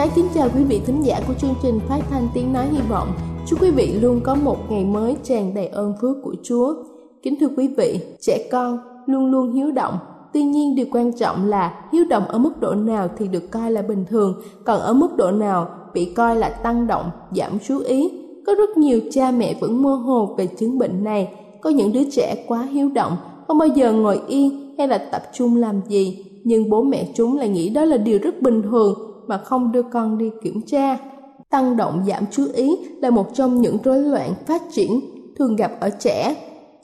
Xin kính chào quý vị thính giả của chương trình phát thanh tiếng nói hy vọng. Chúc quý vị luôn có một ngày mới tràn đầy ơn phước của Chúa. Kính thưa quý vị, trẻ con luôn luôn hiếu động. Tuy nhiên điều quan trọng là hiếu động ở mức độ nào thì được coi là bình thường, còn ở mức độ nào bị coi là tăng động, giảm chú ý. Có rất nhiều cha mẹ vẫn mơ hồ về chứng bệnh này. Có những đứa trẻ quá hiếu động, không bao giờ ngồi yên hay là tập trung làm gì. Nhưng bố mẹ chúng lại nghĩ đó là điều rất bình thường mà không đưa con đi kiểm tra. Tăng động giảm chú ý là một trong những rối loạn phát triển thường gặp ở trẻ.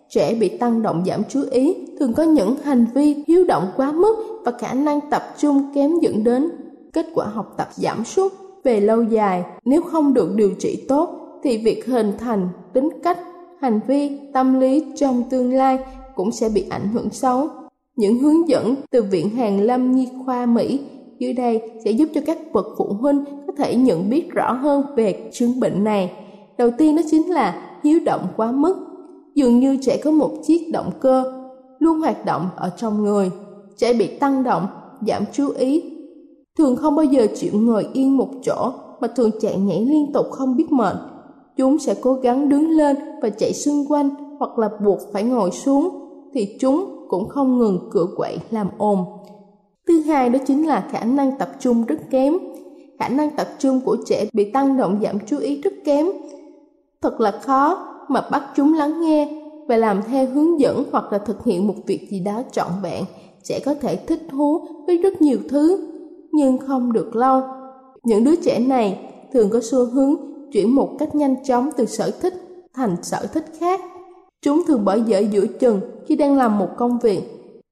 Trẻ bị tăng động giảm chú ý thường có những hành vi hiếu động quá mức và khả năng tập trung kém dẫn đến kết quả học tập giảm sút. Về lâu dài, nếu không được điều trị tốt thì việc hình thành tính cách, hành vi, tâm lý trong tương lai cũng sẽ bị ảnh hưởng xấu. Những hướng dẫn từ Viện Hàn Lâm Nhi khoa Mỹ dưới đây sẽ giúp cho các bậc phụ huynh có thể nhận biết rõ hơn về chứng bệnh này. Đầu tiên đó chính là hiếu động quá mức. Dường như trẻ có một chiếc động cơ luôn hoạt động ở trong người. Trẻ bị tăng động, giảm chú ý. Thường không bao giờ chịu ngồi yên một chỗ mà thường chạy nhảy liên tục không biết mệt. Chúng sẽ cố gắng đứng lên và chạy xung quanh hoặc là buộc phải ngồi xuống thì chúng cũng không ngừng cựa quậy làm ồn Thứ hai đó chính là khả năng tập trung rất kém. Khả năng tập trung của trẻ bị tăng động giảm chú ý rất kém. Thật là khó mà bắt chúng lắng nghe và làm theo hướng dẫn hoặc là thực hiện một việc gì đó trọn vẹn. Trẻ có thể thích thú với rất nhiều thứ, nhưng không được lâu. Những đứa trẻ này thường có xu hướng chuyển một cách nhanh chóng từ sở thích thành sở thích khác. Chúng thường bỏ dở giữa chừng khi đang làm một công việc.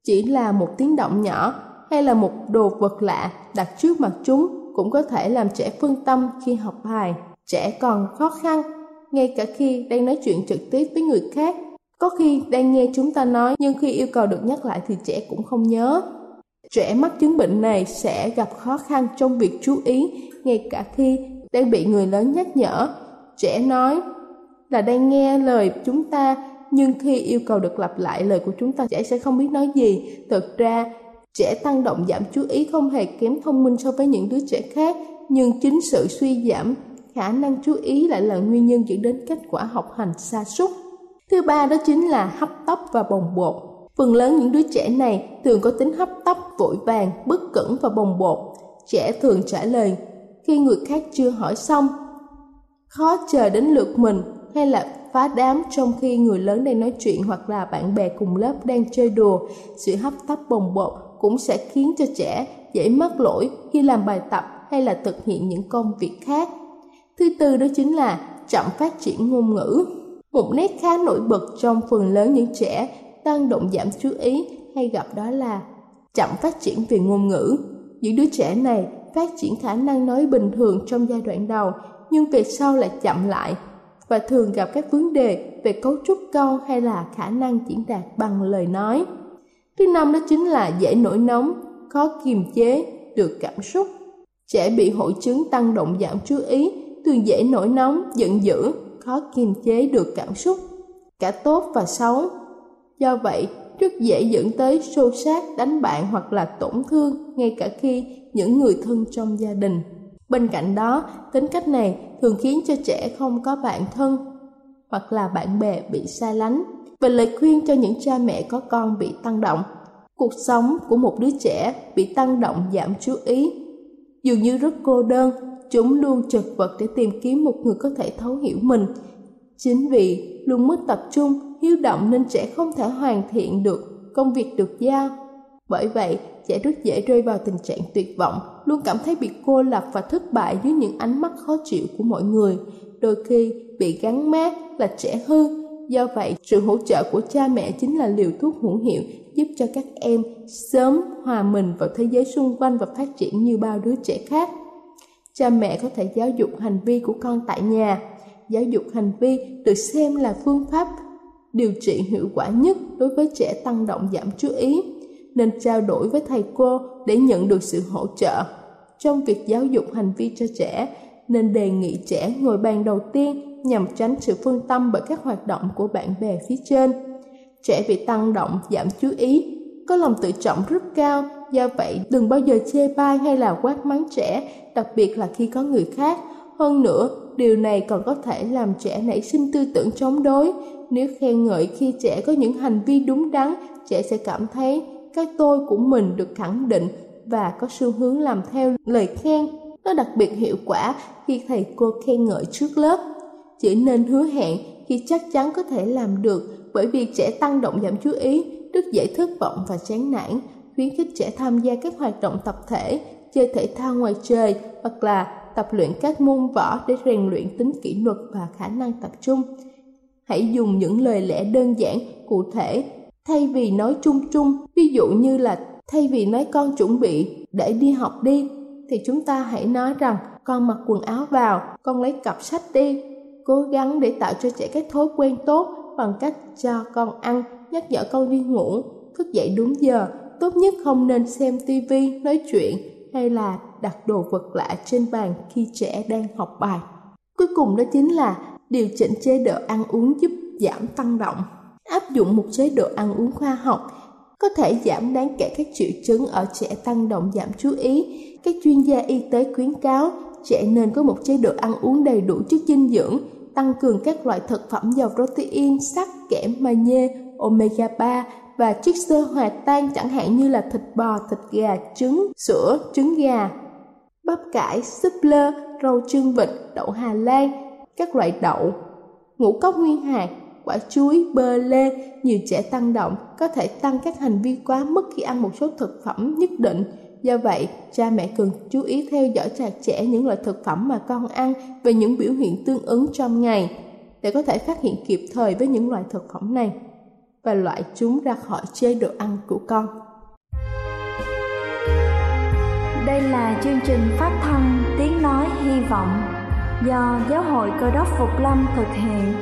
Chỉ là một tiếng động nhỏ hay là một đồ vật lạ đặt trước mặt chúng cũng có thể làm trẻ phân tâm khi học bài. Trẻ còn khó khăn, ngay cả khi đang nói chuyện trực tiếp với người khác. Có khi đang nghe chúng ta nói nhưng khi yêu cầu được nhắc lại thì trẻ cũng không nhớ. Trẻ mắc chứng bệnh này sẽ gặp khó khăn trong việc chú ý ngay cả khi đang bị người lớn nhắc nhở. Trẻ nói là đang nghe lời chúng ta nhưng khi yêu cầu được lặp lại lời của chúng ta trẻ sẽ không biết nói gì. Thực ra Trẻ tăng động giảm chú ý không hề kém thông minh so với những đứa trẻ khác, nhưng chính sự suy giảm khả năng chú ý lại là nguyên nhân dẫn đến kết quả học hành sa sút. Thứ ba đó chính là hấp tấp và bồng bột. Phần lớn những đứa trẻ này thường có tính hấp tấp, vội vàng, bất cẩn và bồng bột. Trẻ thường trả lời khi người khác chưa hỏi xong, khó chờ đến lượt mình hay là phá đám trong khi người lớn đang nói chuyện hoặc là bạn bè cùng lớp đang chơi đùa. Sự hấp tấp bồng bột cũng sẽ khiến cho trẻ dễ mắc lỗi khi làm bài tập hay là thực hiện những công việc khác. Thứ tư đó chính là chậm phát triển ngôn ngữ. Một nét khá nổi bật trong phần lớn những trẻ tăng động giảm chú ý hay gặp đó là chậm phát triển về ngôn ngữ. Những đứa trẻ này phát triển khả năng nói bình thường trong giai đoạn đầu, nhưng về sau lại chậm lại và thường gặp các vấn đề về cấu trúc câu hay là khả năng diễn đạt bằng lời nói. Thứ năm đó chính là dễ nổi nóng, khó kiềm chế được cảm xúc. Trẻ bị hội chứng tăng động giảm chú ý thường dễ nổi nóng, giận dữ, khó kiềm chế được cảm xúc, cả tốt và xấu. Do vậy, rất dễ dẫn tới xô xát, đánh bạn hoặc là tổn thương ngay cả khi những người thân trong gia đình. Bên cạnh đó, tính cách này thường khiến cho trẻ không có bạn thân hoặc là bạn bè bị xa lánh. Và lời khuyên cho những cha mẹ có con bị tăng động. Cuộc sống của một đứa trẻ bị tăng động giảm chú ý dường như rất cô đơn, chúng luôn chật vật để tìm kiếm một người có thể thấu hiểu mình. Chính vì luôn mất tập trung, hiếu động nên trẻ không thể hoàn thiện được công việc được giao. Bởi vậy, trẻ rất dễ rơi vào tình trạng tuyệt vọng, luôn cảm thấy bị cô lập và thất bại dưới những ánh mắt khó chịu của mọi người. Đôi khi bị gắn mát là trẻ hư. Do vậy, sự hỗ trợ của cha mẹ chính là liều thuốc hữu hiệu giúp cho các em sớm hòa mình vào thế giới xung quanh và phát triển như bao đứa trẻ khác. Cha mẹ có thể giáo dục hành vi của con tại nhà. Giáo dục hành vi được xem là phương pháp điều trị hiệu quả nhất đối với trẻ tăng động giảm chú ý nên trao đổi với thầy cô để nhận được sự hỗ trợ. Trong việc giáo dục hành vi cho trẻ, nên đề nghị trẻ ngồi bàn đầu tiên nhằm tránh sự phân tâm bởi các hoạt động của bạn bè phía trên. Trẻ bị tăng động, giảm chú ý, có lòng tự trọng rất cao, do vậy đừng bao giờ chê bai hay là quát mắng trẻ, đặc biệt là khi có người khác. Hơn nữa, điều này còn có thể làm trẻ nảy sinh tư tưởng chống đối. Nếu khen ngợi khi trẻ có những hành vi đúng đắn, trẻ sẽ cảm thấy cái tôi của mình được khẳng định và có xu hướng làm theo lời khen. Nó đặc biệt hiệu quả khi thầy cô khen ngợi trước lớp. Chỉ nên hứa hẹn khi chắc chắn có thể làm được bởi vì trẻ tăng động giảm chú ý, rất dễ thất vọng và chán nản, khuyến khích trẻ tham gia các hoạt động tập thể, chơi thể thao ngoài trời hoặc là tập luyện các môn võ để rèn luyện tính kỷ luật và khả năng tập trung. Hãy dùng những lời lẽ đơn giản, cụ thể thay vì nói chung chung ví dụ như là thay vì nói con chuẩn bị để đi học đi thì chúng ta hãy nói rằng con mặc quần áo vào con lấy cặp sách đi cố gắng để tạo cho trẻ các thói quen tốt bằng cách cho con ăn, nhắc nhở con đi ngủ, thức dậy đúng giờ. Tốt nhất không nên xem tivi nói chuyện hay là đặt đồ vật lạ trên bàn khi trẻ đang học bài. Cuối cùng đó chính là điều chỉnh chế độ ăn uống giúp giảm tăng động. Áp dụng một chế độ ăn uống khoa học có thể giảm đáng kể các triệu chứng ở trẻ tăng động, giảm chú ý. Các chuyên gia y tế khuyến cáo trẻ nên có một chế độ ăn uống đầy đủ chất dinh dưỡng, tăng cường các loại thực phẩm giàu protein, sắt, kẽm, magie, omega 3 và chất xơ hòa tan chẳng hạn như là thịt bò, thịt gà, trứng, sữa, trứng gà, bắp cải, súp lơ, rau chân vịt, đậu Hà Lan, các loại đậu, ngũ cốc nguyên hạt, quả chuối, bơ lê, nhiều trẻ tăng động có thể tăng các hành vi quá mức khi ăn một số thực phẩm nhất định. Do vậy, cha mẹ cần chú ý theo dõi chặt chẽ những loại thực phẩm mà con ăn và những biểu hiện tương ứng trong ngày để có thể phát hiện kịp thời với những loại thực phẩm này và loại chúng ra khỏi chế độ ăn của con. Đây là chương trình phát thanh Tiếng Nói Hy Vọng do Giáo hội Cơ đốc Phục Lâm thực hiện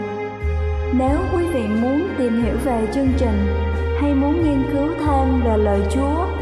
nếu quý vị muốn tìm hiểu về chương trình hay muốn nghiên cứu thêm về lời Chúa,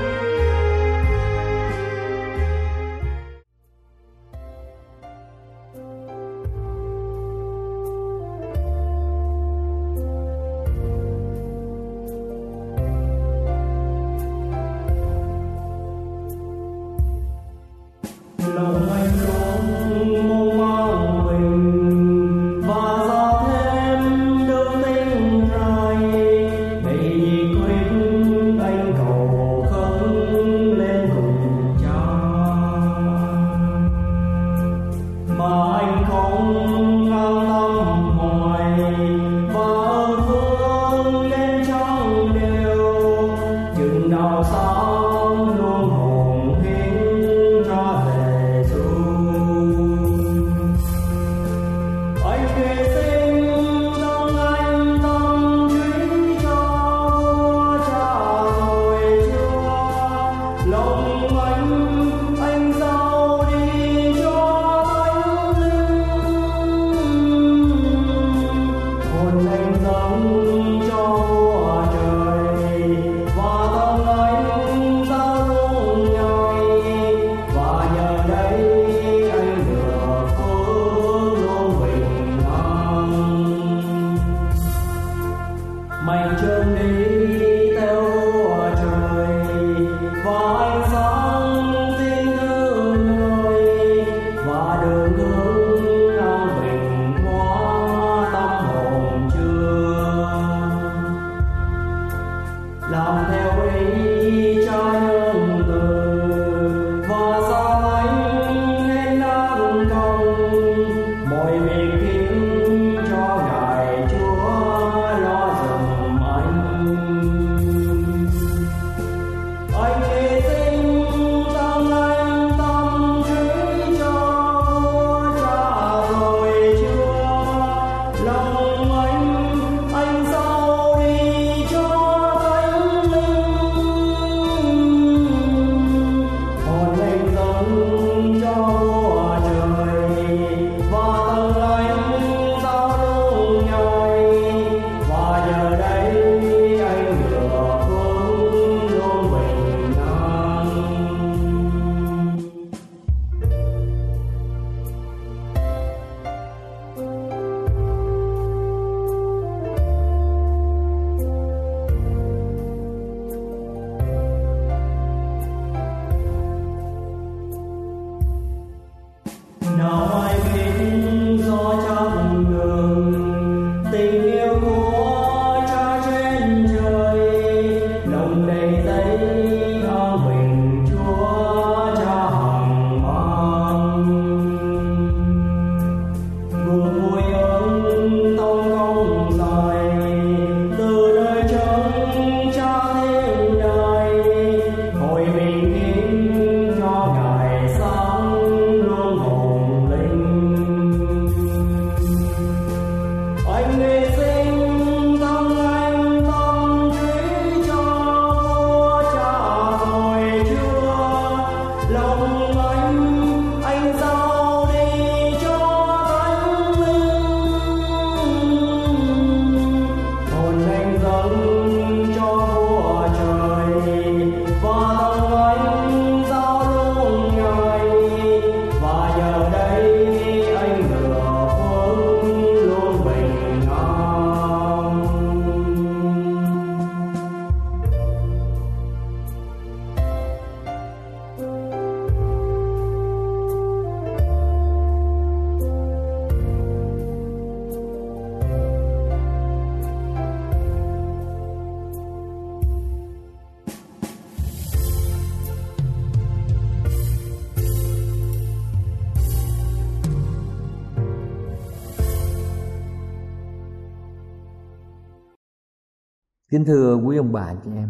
Kính thưa quý ông bà chị em,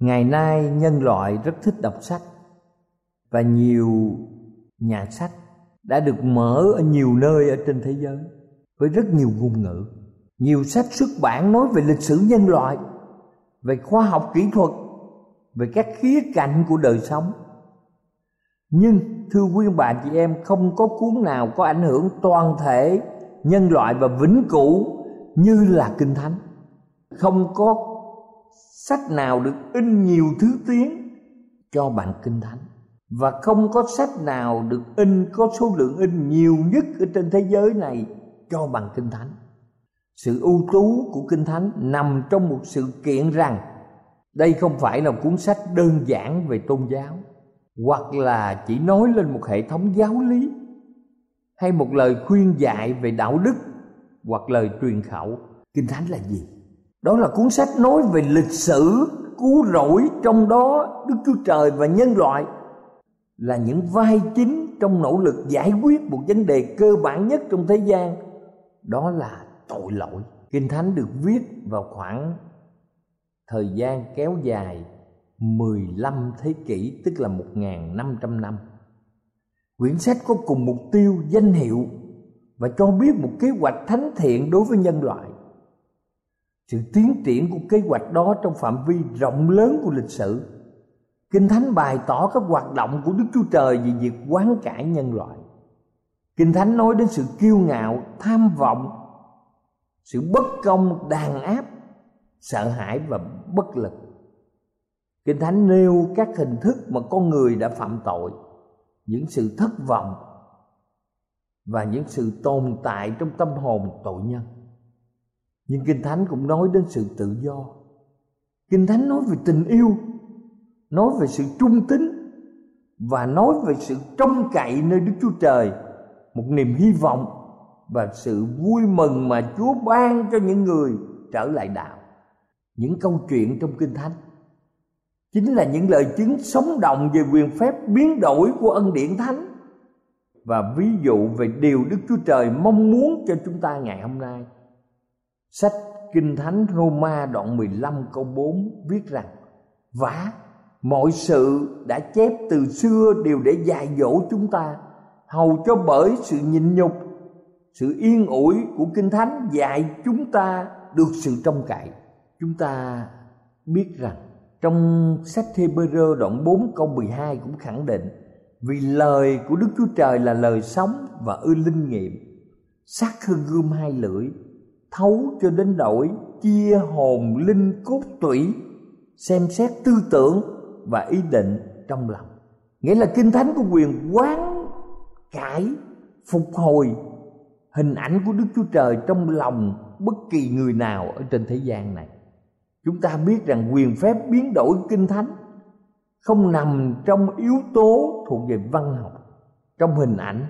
Ngày nay nhân loại rất thích đọc sách Và nhiều nhà sách đã được mở ở nhiều nơi ở trên thế giới Với rất nhiều ngôn ngữ, Nhiều sách xuất bản nói về lịch sử nhân loại, Về khoa học kỹ thuật, Về các khía cạnh của đời sống. Nhưng thưa quý ông bà chị em, Không có cuốn nào có ảnh hưởng toàn thể nhân loại và vĩnh cửu như là Kinh Thánh không có sách nào được in nhiều thứ tiếng cho bản kinh thánh. Và không có sách nào được in, có số lượng in nhiều nhất ở trên thế giới này cho bằng kinh thánh. Sự ưu tú của kinh thánh nằm trong một sự kiện rằng đây không phải là cuốn sách đơn giản về tôn giáo, hoặc là chỉ nói lên một hệ thống giáo lý, hay một lời khuyên dạy về đạo đức, hoặc lời truyền khẩu. Kinh thánh là gì? Đó là cuốn sách nói về lịch sử, cứu rỗi trong đó Đức Chúa Trời và nhân loại là những vai chính trong nỗ lực giải quyết một vấn đề cơ bản nhất trong thế gian đó là tội lỗi. Kinh Thánh được viết vào khoảng thời gian kéo dài 15 thế kỷ, tức là 1.500 năm. Quyển sách có cùng mục tiêu danh hiệu và cho biết một kế hoạch thánh thiện đối với nhân loại sự tiến triển của kế hoạch đó trong phạm vi rộng lớn của lịch sử. Kinh thánh bày tỏ các hoạt động của đức chúa trời về việc quán cải nhân loại. Kinh thánh nói đến sự kiêu ngạo, tham vọng, sự bất công, đàn áp, sợ hãi và bất lực. Kinh thánh nêu các hình thức mà con người đã phạm tội, những sự thất vọng và những sự tồn tại trong tâm hồn tội nhân nhưng kinh thánh cũng nói đến sự tự do. Kinh thánh nói về tình yêu, nói về sự trung tín và nói về sự trông cậy nơi đức chúa trời, một niềm hy vọng và sự vui mừng mà chúa ban cho những người trở lại đạo. Những câu chuyện trong kinh thánh chính là những lời chứng sống động về quyền phép biến đổi của ân điển thánh. Và ví dụ về điều Đức Chúa Trời mong muốn cho chúng ta ngày hôm nay. Sách Kinh Thánh Roma đoạn 15 câu 4 viết rằng, Vả, mọi sự đã chép từ xưa đều để dạy dỗ chúng ta, hầu cho bởi sự nhịn nhục, sự yên ủi của kinh thánh dạy chúng ta được sự trông cậy. Chúng ta biết rằng trong sách Hebrew đoạn 4 câu 12 cũng khẳng định, vì lời của Đức Chúa Trời là lời sống và ư linh nghiệm sắc hơn gươm hai lưỡi thấu cho đến đổi chia hồn linh cốt tủy, xem xét tư tưởng và ý định trong lòng. Nghĩa là kinh thánh có quyền quán cải, phục hồi hình ảnh của đức chúa trời trong lòng bất kỳ người nào ở trên thế gian này. Chúng ta biết rằng quyền phép biến đổi kinh thánh không nằm trong yếu tố thuộc về văn học, trong hình ảnh,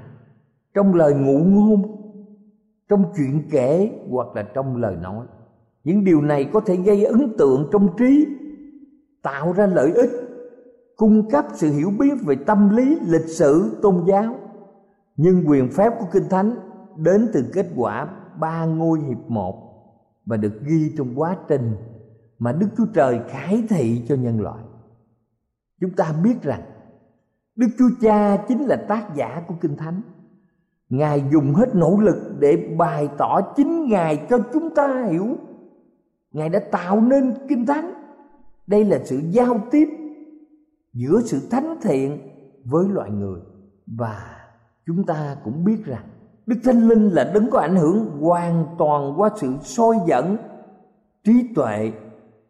trong lời ngụ ngôn trong chuyện kể hoặc là trong lời nói. Những điều này có thể gây ấn tượng trong trí, tạo ra lợi ích, cung cấp sự hiểu biết về tâm lý, lịch sử, tôn giáo. Nhưng quyền phép của kinh thánh đến từ kết quả ba ngôi hiệp một và được ghi trong quá trình mà đức chúa trời khải thị cho nhân loại. Chúng ta biết rằng đức chúa cha chính là tác giả của kinh thánh ngài dùng hết nỗ lực để bày tỏ chính ngài cho chúng ta hiểu. Ngài đã tạo nên kinh thánh. Đây là sự giao tiếp giữa sự thánh thiện với loài người. Và chúng ta cũng biết rằng, đức thánh linh là đấng có ảnh hưởng hoàn toàn qua sự soi dẫn trí tuệ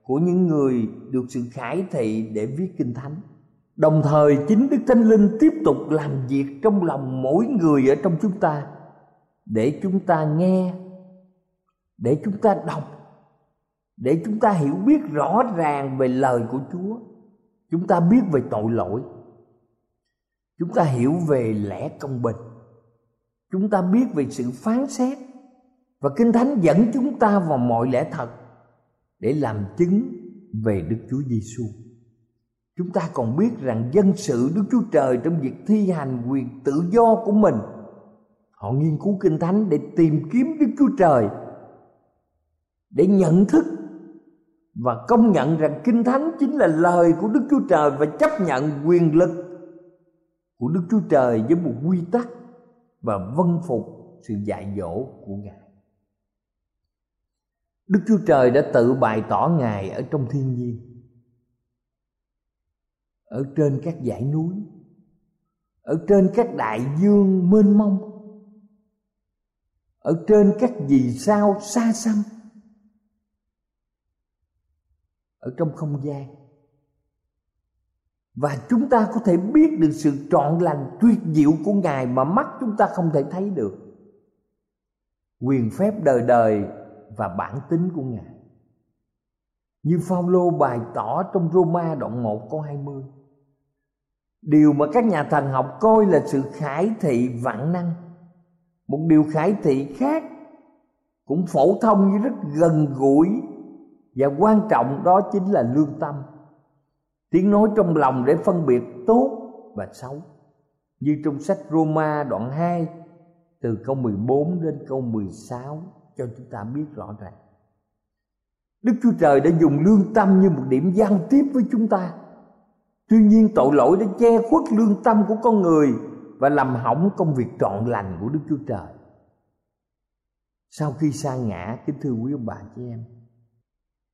của những người được sự khải thị để viết kinh thánh đồng thời, chính đức thánh linh tiếp tục làm việc trong lòng mỗi người ở trong chúng ta để chúng ta nghe, để chúng ta đọc, để chúng ta hiểu biết rõ ràng về lời của chúa. Chúng ta biết về tội lỗi. Chúng ta hiểu về lẽ công bình. Chúng ta biết về sự phán xét. Và kinh thánh dẫn chúng ta vào mọi lẽ thật để làm chứng về đức chúa giêsu chúng ta còn biết rằng dân sự đức chúa trời trong việc thi hành quyền tự do của mình, họ nghiên cứu kinh thánh để tìm kiếm đức chúa trời, để nhận thức và công nhận rằng kinh thánh chính là lời của đức chúa trời và chấp nhận quyền lực của đức chúa trời với một quy tắc và vân phục sự dạy dỗ của ngài. Đức chúa trời đã tự bày tỏ ngài ở trong thiên nhiên ở trên các dãy núi. Ở trên các đại dương mênh mông. Ở trên các vì sao xa xăm. Ở trong không gian. Và chúng ta có thể biết được sự trọn lành, tuyệt diệu của ngài mà mắt chúng ta không thể thấy được. Quyền phép đời đời và bản tính của ngài. Như Phaolô bày tỏ trong Roma đoạn 1 câu 20 Điều mà các nhà thần học coi là sự khải thị vạn năng. Một điều khải thị khác Cũng phổ thông với rất gần gũi và quan trọng đó chính là lương tâm. Tiếng nói trong lòng để phân biệt tốt và xấu. Như trong sách Roma đoạn 2 từ câu 14 đến câu 16 cho chúng ta biết rõ ràng. Đức Chúa Trời đã dùng lương tâm như một điểm giao tiếp với chúng ta. Tuy nhiên tội lỗi đã che khuất lương tâm của con người Và làm hỏng công việc trọn lành của Đức Chúa Trời. Sau khi sa ngã, kính thưa quý ông bà chị em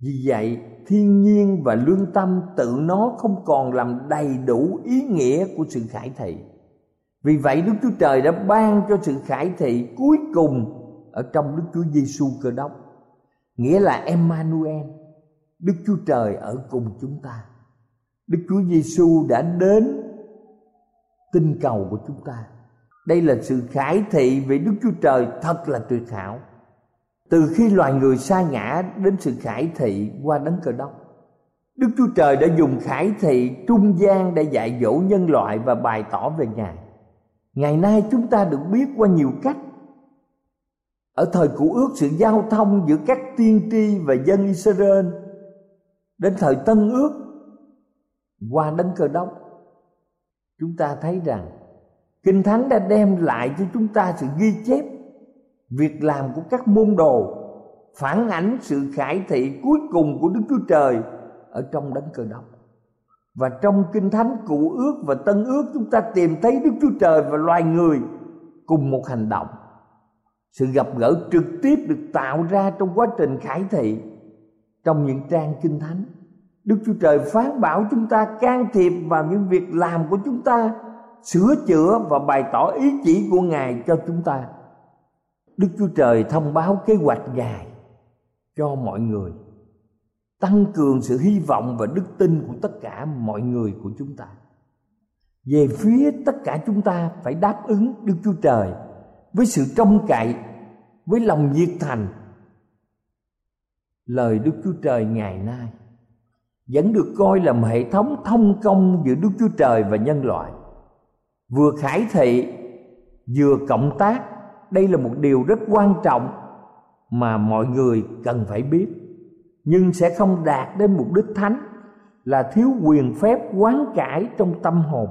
vì vậy thiên nhiên và lương tâm tự nó không còn làm đầy đủ ý nghĩa của sự khải thị. Vì vậy đức chúa trời đã ban cho sự khải thị cuối cùng ở trong đức chúa giêsu cơ đốc nghĩa là emmanuel đức chúa trời ở cùng chúng ta đức chúa giêsu đã đến tinh cầu của chúng ta. Đây là sự khải thị về đức chúa trời thật là tuyệt hảo. Từ khi loài người sa ngã đến sự khải thị qua đấng cờ đốc, đức chúa trời đã dùng khải thị trung gian để dạy dỗ nhân loại và bày tỏ về ngài. Ngày nay chúng ta được biết qua nhiều cách. Ở thời cũ ước, sự giao thông giữa các tiên tri và dân Israel đến thời tân ước qua đấng cơ đốc, chúng ta thấy rằng kinh thánh đã đem lại cho chúng ta sự ghi chép, việc làm của các môn đồ, phản ảnh sự khải thị cuối cùng của đức chúa trời ở trong đấng cơ đốc. Và trong kinh thánh cụ ước và tân ước, chúng ta tìm thấy đức chúa trời và loài người cùng một hành động. Sự gặp gỡ trực tiếp được tạo ra trong quá trình khải thị trong những trang kinh thánh đức chúa trời phán bảo chúng ta can thiệp vào những việc làm của chúng ta, sửa chữa và bày tỏ ý chỉ của ngài cho chúng ta. Đức chúa trời thông báo kế hoạch ngài cho mọi người, tăng cường sự hy vọng và đức tin của tất cả mọi người của chúng ta. Về phía tất cả chúng ta phải đáp ứng đức chúa trời với sự trông cậy, với lòng nhiệt thành. Lời đức chúa trời ngày nay vẫn được coi là một hệ thống thông công giữa đức chúa trời và nhân loại. Vừa khải thị, vừa cộng tác, đây là một điều rất quan trọng mà mọi người cần phải biết. Nhưng sẽ không đạt đến mục đích thánh là thiếu quyền phép quán cải trong tâm hồn.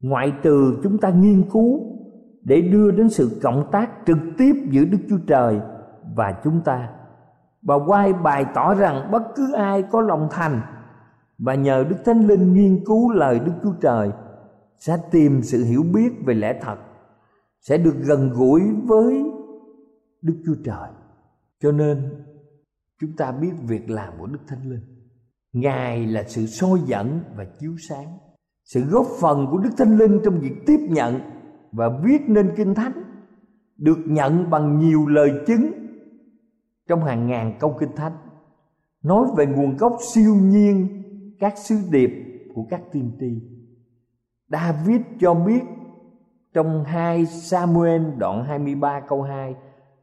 Ngoại trừ chúng ta nghiên cứu để đưa đến sự cộng tác trực tiếp giữa Đức Chúa Trời và chúng ta. Bà quay bày tỏ rằng bất cứ ai có lòng thành và nhờ Đức Thánh Linh nghiên cứu lời Đức Chúa Trời sẽ tìm sự hiểu biết về lẽ thật, sẽ được gần gũi với Đức Chúa Trời. Cho nên chúng ta biết việc làm của Đức Thánh Linh. Ngài là sự soi dẫn và chiếu sáng. Sự góp phần của Đức Thánh Linh trong việc tiếp nhận và viết nên kinh thánh được nhận bằng nhiều lời chứng trong hàng ngàn câu kinh thánh, nói về nguồn gốc siêu nhiên các sứ điệp của các tiên tri. David cho biết trong 2 Samuel đoạn 23 câu 2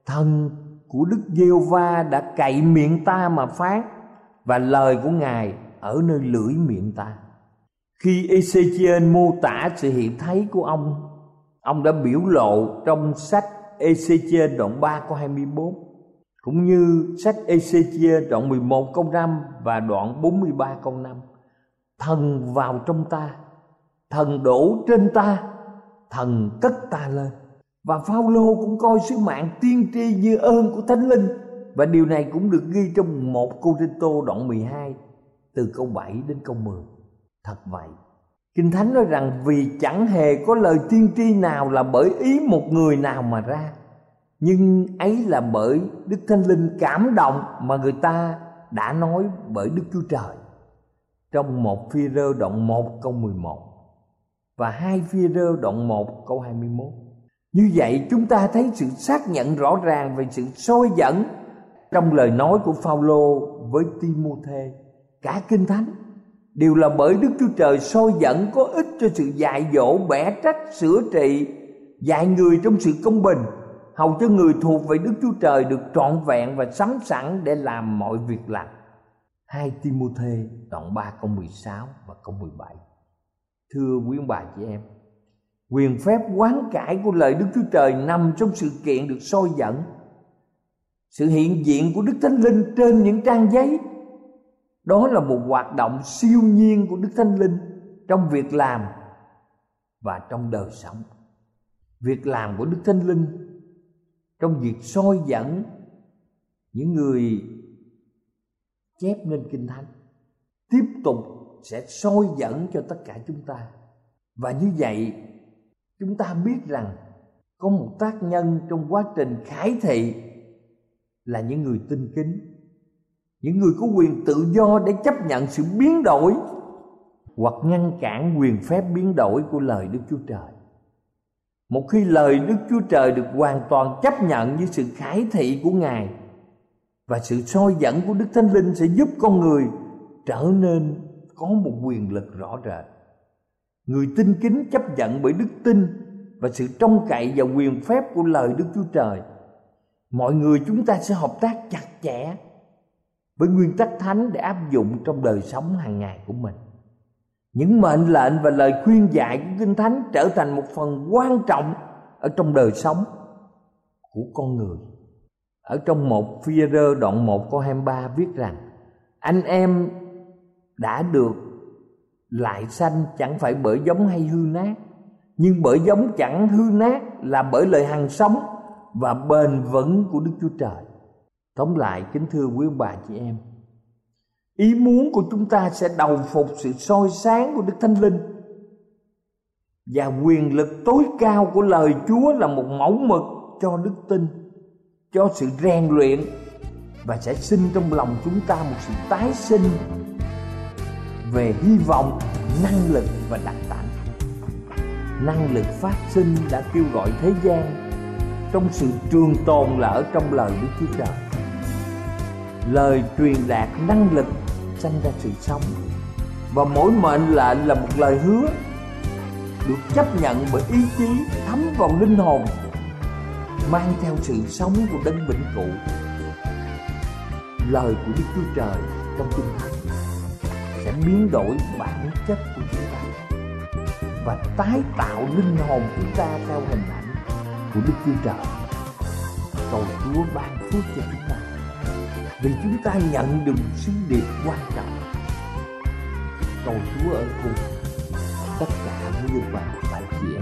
Thần của Đức Giêsu va đã cậy miệng ta mà phán, và lời của Ngài ở nơi lưỡi miệng ta. Khi Ezechiel mô tả sự hiện thấy của ông ông đã biểu lộ trong sách Ezechiel đoạn 3 câu 24 cũng như sách Ezechia đoạn 11 câu 5 và đoạn 43 câu 5 thần vào trong ta thần đổ trên ta thần cất ta lên. Và Phao-lô cũng coi sứ mạng tiên tri như ơn của Thánh Linh. Và điều này cũng được ghi trong một Cô Rinh Tô đoạn 12 từ câu 7 đến câu 10. Thật vậy, Kinh Thánh nói rằng vì chẳng hề có lời tiên tri nào là bởi ý một người nào mà ra. Nhưng ấy là bởi Đức Thánh Linh cảm động mà người ta đã nói bởi Đức Chúa Trời. Trong một phi rơ đoạn 1 câu 11 Và hai phi rơ đoạn 1 câu 21 Như vậy chúng ta thấy sự xác nhận rõ ràng về sự soi dẫn Trong lời nói của Phaolô với Timôthê, Cả Kinh Thánh. Đều là bởi Đức Chúa Trời soi dẫn có ích cho sự dạy dỗ, bẻ trách, sửa trị, dạy người trong sự công bình hầu cho người thuộc về Đức Chúa Trời được trọn vẹn và sắm sẵn để làm mọi việc lành. 2 Timôthê đoạn 3 câu 16 và câu 17. Thưa quý ông bà chị em, quyền phép quán cải của lời Đức Chúa Trời nằm trong sự kiện được soi dẫn. Sự hiện diện của Đức Thánh Linh trên những trang giấy đó là một hoạt động siêu nhiên của đức thánh linh trong việc làm và trong đời sống việc làm của đức thánh linh trong việc soi dẫn những người chép nên kinh thánh, tiếp tục sẽ soi dẫn cho tất cả chúng ta và như vậy, chúng ta biết rằng có một tác nhân trong quá trình khải thị là những người tinh kính, những người có quyền tự do để chấp nhận sự biến đổi hoặc ngăn cản quyền phép biến đổi của lời Đức Chúa Trời. Một khi lời Đức Chúa Trời được hoàn toàn chấp nhận với sự khải thị của Ngài, và sự soi dẫn của Đức Thánh Linh sẽ giúp con người trở nên có một quyền lực rõ rệt. Người tin kính chấp nhận bởi đức tin và sự trông cậy vào quyền phép của lời Đức Chúa Trời, mọi người chúng ta sẽ hợp tác chặt chẽ với nguyên tắc thánh để áp dụng trong đời sống hàng ngày của mình những mệnh lệnh và lời khuyên dạy của kinh thánh trở thành một phần quan trọng ở trong đời sống của con người ở trong một phi rơ đoạn 1 câu 23 viết rằng anh em đã được lại sanh chẳng phải bởi giống hay hư nát nhưng bởi giống chẳng hư nát là bởi lời hằng sống và bền vững của Đức Chúa Trời. Tóm lại kính thưa quý ông bà chị em, ý muốn của chúng ta sẽ đầu phục sự soi sáng của Đức Thánh Linh và quyền lực tối cao của lời Chúa là một mẫu mực cho đức tin, cho sự rèn luyện và sẽ sinh trong lòng chúng ta một sự tái sinh về hy vọng, năng lực và đặc tánh. Năng lực phát sinh đã kêu gọi thế gian trong sự trường tồn là ở trong lời Đức Chúa Trời. Lời truyền đạt năng lực sanh ra sự sống. Và mỗi mệnh lệnh là một lời hứa, được chấp nhận bởi ý chí thấm vào linh hồn, mang theo sự sống của đấng vĩnh cửu. Lời của Đức Chúa Trời trong kinh thánh sẽ biến đổi bản chất của chúng ta và tái tạo linh hồn chúng ta theo hình ảnh của Đức Chúa Trời. Cầu Chúa ban phước cho chúng ta vì chúng ta nhận được sứ điệp quan trọng. Cầu Chúa ở cùng tất cả những người bạn phải chịu